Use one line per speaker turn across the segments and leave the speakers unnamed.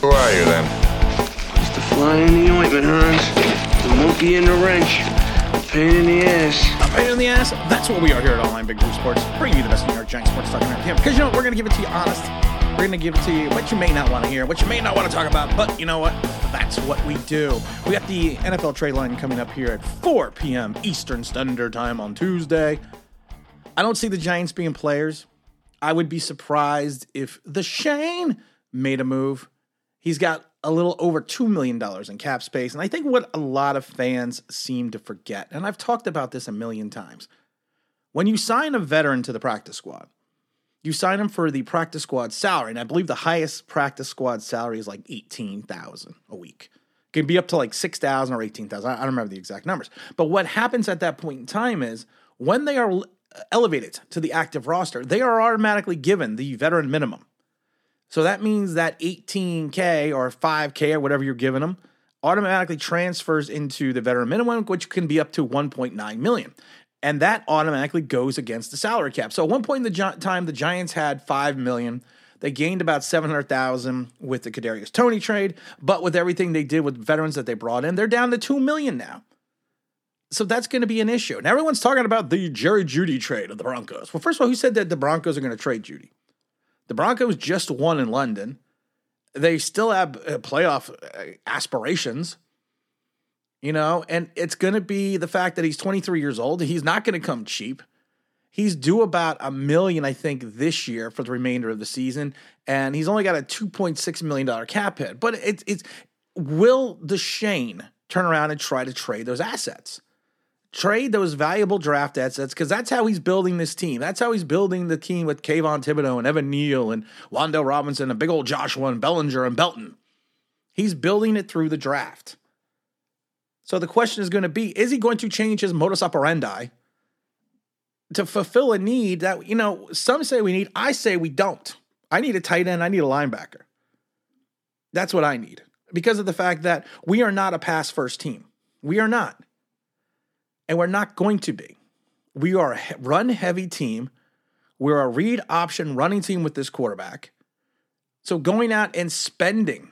Who are you then?
It's the fly in the ointment, Hans. The monkey in the wrench. The pain in the ass.
A pain in the ass. That's what we are here at Online Big Blue Sports, bringing you the best New York Giants sports talking around here. Because you know what? We're going to give it to you honest. We're going to give it to you what you may not want to hear, what you may not want to talk about, but you know what? That's what we do. We got the NFL trade line coming up here at 4 p.m. Eastern Standard Time on Tuesday. I don't see the Giants being players. I would be surprised if the Schoen made a move. He's got a little over $2 million in cap space. And I think what a lot of fans seem to forget, and I've talked about this a million times, when you sign a veteran to the practice squad, you sign him for the practice squad salary. And I believe the highest practice squad salary is like 18000 a week. It can be up to like 6000 or 18000 I don't remember the exact numbers. But what happens at that point in time is when they are elevated to the active roster, they are automatically given the veteran minimum. So that means that 18K or 5K or whatever you're giving them automatically transfers into the veteran minimum, which can be up to 1.9 million. And that automatically goes against the salary cap. So at one point in the time, the Giants had 5 million. They gained about 700,000 with the Kadarius Toney trade, but with everything they did with veterans that they brought in, they're down to 2 million now. So that's going to be an issue. And everyone's talking about the Jerry Jeudy trade of the Broncos. Well, first of all, who said that the Broncos are going to trade Jeudy? The Broncos just won in London. They still have uh, playoff uh, aspirations, you know, and it's going to be the fact that he's 23 years old. He's not going to come cheap. He's due about a million, I think, this year for the remainder of the season, and he's only got a 2.6 million dollar cap hit. But it's it's will Schoen turn around and try to trade those assets? Trade those valuable draft assets because that's how he's building this team. That's how he's building the team with Kayvon Thibodeaux and Evan Neal and Wan'Dale Robinson and big old Joshua and Bellinger and Belton. He's building it through the draft. So the question is going to be is he going to change his modus operandi to fulfill a need that, you know, some say we need, I say we don't. I need a tight end, I need a linebacker. That's what I need because of the fact that we are not a pass first team. We are not and we're not going to be. We are a run heavy team. We're a read option running team with this quarterback. So going out and spending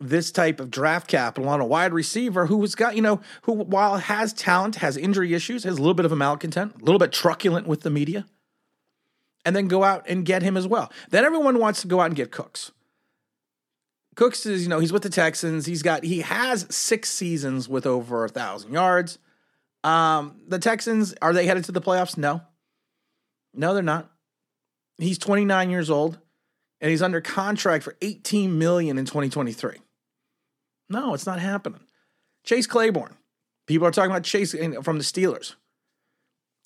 this type of draft capital on a wide receiver who has got, you know, who while has talent, has injury issues, has a little bit of a malcontent, a little bit truculent with the media, and then go out and get him as well. Then everyone wants to go out and get Cooks. Cooks is, you know, he's with the Texans. He's got he has six seasons with over a thousand yards. Um, the Texans, are they headed to the playoffs? No. No, they're not. He's 29 years old and he's under contract for 18 million in 2023. No, it's not happening. Chase Claypool. People are talking about Chase from the Steelers.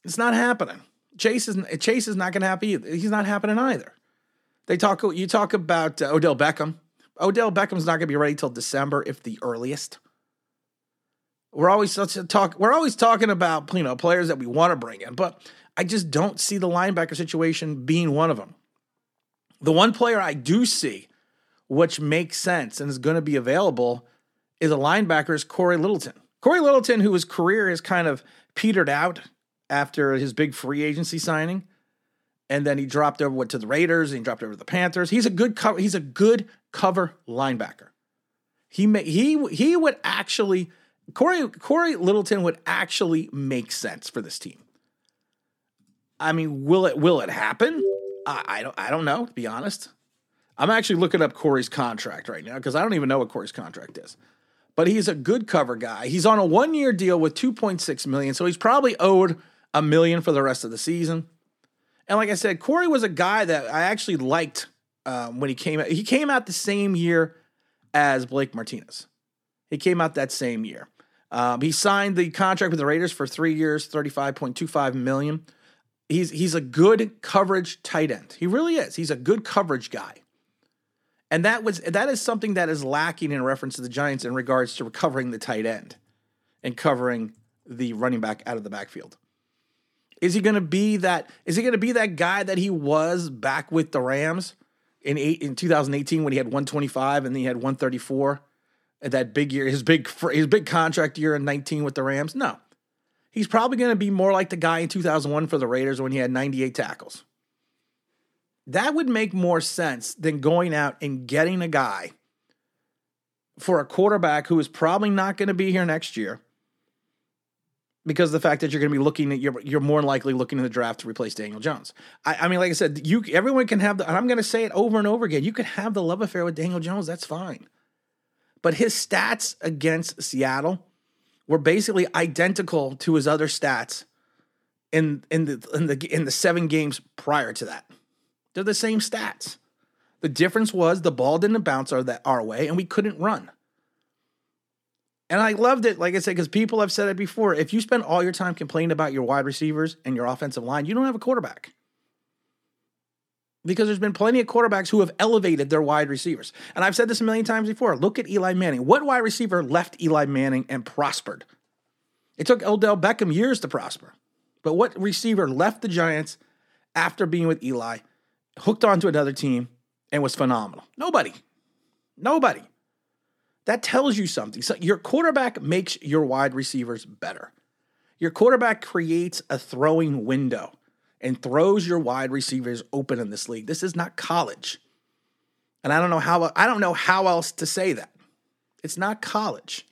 It's not happening. Chase is Chase is not going to happen either. He's not happening either. They talk. You talk about uh, Odell Beckham. Odell Beckham's not going to be ready till December, if the earliest. We're always talk. We're always talking about you know players that we want to bring in, but I just don't see the linebacker situation being one of them. The one player I do see, which makes sense and is going to be available, is a linebacker is Cory Littleton. Cory Littleton, who his career has kind of petered out after his big free agency signing, and then he dropped over to the Raiders and he dropped over to the Panthers. He's a good cover. He's a good cover linebacker. He may, he he would actually Cory Cory Littleton would actually make sense for this team. I mean, will it will it happen? I, I don't I don't know, to be honest. I'm actually looking up Cory's contract right now because I don't even know what Cory's contract is. But he's a good cover guy. He's on a one-year deal with 2.6 million, so he's probably owed a million for the rest of the season. And like I said, Cory was a guy that I actually liked um, when he came out. He came out the same year as Blake Martinez. He came out that same year. Um, he signed the contract with the Raiders for three years, thirty-five point two five million. He's he's a good coverage tight end. He really is. He's a good coverage guy, and that was that is something that is lacking in reference to the Giants in regards to recovering the tight end and covering the running back out of the backfield. Is he going to be that? Is he going to be that guy that he was back with the Rams in eight in 2018 when he had 125 and then he had 134? That big year, his big his big contract year in 19 with the Rams? No. He's probably going to be more like the guy in 2001 for the Raiders when he had 98 tackles. That would make more sense than going out and getting a guy for a quarterback who is probably not going to be here next year because of the fact that you're going to be looking at you're, you're more likely looking in the draft to replace Daniel Jones. I, I mean, like I said, you everyone can have the, and I'm going to say it over and over again. You can have the love affair with Daniel Jones. That's fine, but his stats against Seattle were basically identical to his other stats in in the in the in the seven games prior to that. They're the same stats. The difference was the ball didn't bounce our our way, and we couldn't run. And I loved it, like I said, because people have said it before. If you spend all your time complaining about your wide receivers and your offensive line, you don't have a quarterback. Because there's been plenty of quarterbacks who have elevated their wide receivers. And I've said this a million times before. Look at Eli Manning. What wide receiver left Eli Manning and prospered? It took Odell Beckham years to prosper. But what receiver left the Giants after being with Eli, hooked onto another team, and was phenomenal? Nobody. Nobody. That tells you something. So your quarterback makes your wide receivers better. Your quarterback creates a throwing window and throws your wide receivers open in this league. This is not college. And I don't know how I don't know how else to say that. It's not college.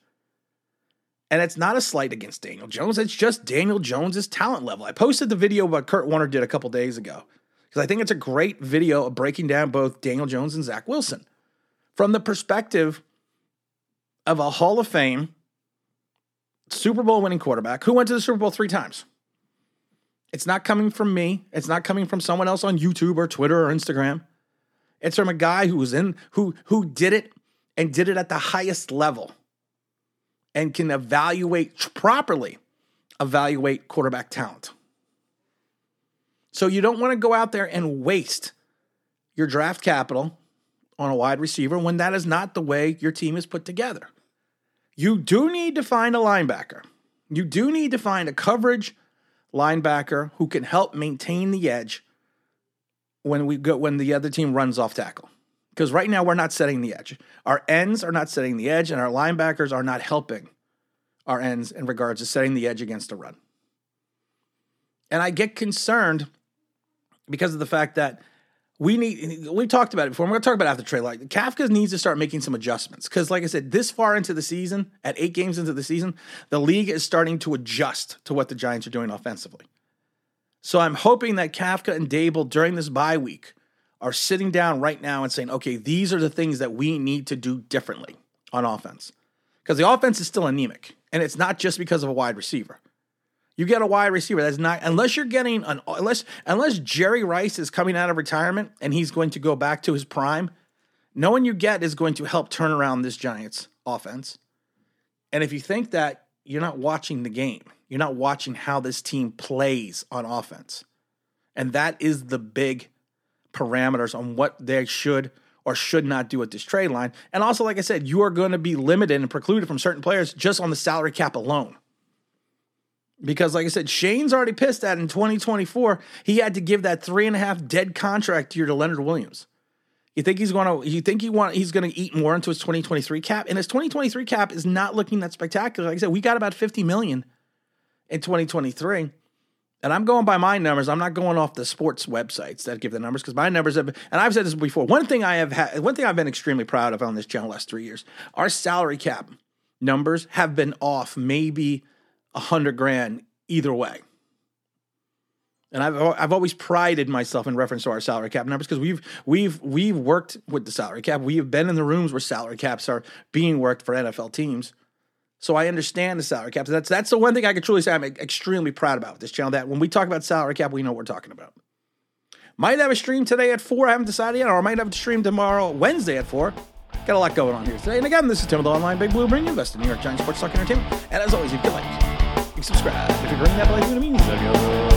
And it's not a slight against Daniel Jones. It's just Daniel Jones's talent level. I posted the video what Kurt Warner did a couple days ago because I think it's a great video of breaking down both Daniel Jones and Zach Wilson from the perspective of a Hall of Fame Super Bowl winning quarterback who went to the Super Bowl three times. It's not coming from me. It's not coming from someone else on YouTube or Twitter or Instagram. It's from a guy who was in who who did it and did it at the highest level and can evaluate properly evaluate quarterback talent. So you don't want to go out there and waste your draft capital on a wide receiver when that is not the way your team is put together. You do need to find a linebacker. You do need to find a coverage linebacker who can help maintain the edge when we go when the other team runs off tackle. Because right now we're not setting the edge. Our ends are not setting the edge, and our linebackers are not helping our ends in regards to setting the edge against a run. And I get concerned because of the fact that we need we talked about it before. I'm going to talk about after trade. Like Kafka needs to start making some adjustments because, like I said, this far into the season, at eight games into the season, the league is starting to adjust to what the Giants are doing offensively. So I'm hoping that Kafka and Daboll during this bye week are sitting down right now and saying, okay, these are the things that we need to do differently on offense because the offense is still anemic, and it's not just because of a wide receiver. You get a wide receiver that's not unless you're getting an unless unless Jerry Rice is coming out of retirement and he's going to go back to his prime. No one you get is going to help turn around this Giants offense. And if you think that, you're not watching the game. You're not watching how this team plays on offense. And that is the big parameters on what they should or should not do at this trade line. And also, like I said, you are going to be limited and precluded from certain players just on the salary cap alone. Because, like I said, Schoen's already pissed at in 2024. He had to give that three and a half dead contract year to Leonard Williams. You think he's going to? You think he want? He's to eat more into his 2023 cap, and his 2023 cap is not looking that spectacular. Like I said, we got about 50 million in 2023, and I'm going by my numbers. I'm not going off the sports websites that give the numbers because my numbers have. And I've said this before. One thing I have had, one thing I've been extremely proud of on this channel last three years, our salary cap numbers have been off maybe a hundred grand either way. And I've I've always prided myself in reference to our salary cap numbers because we've we've we've worked with the salary cap. We have been in the rooms where salary caps are being worked for NFL teams. So I understand the salary caps. That's that's the one thing I can truly say I'm extremely proud about with this channel. That when we talk about salary cap, we know what we're talking about. Might have a stream today at four. I haven't decided yet, or I might have a stream tomorrow, Wednesday at four. Got a lot going on here today. And again, this is Tim the Online Big Blue, bringing you best in New York Giants sports talk entertainment. And as always, if you like, subscribe. If you're ringing that bell, it means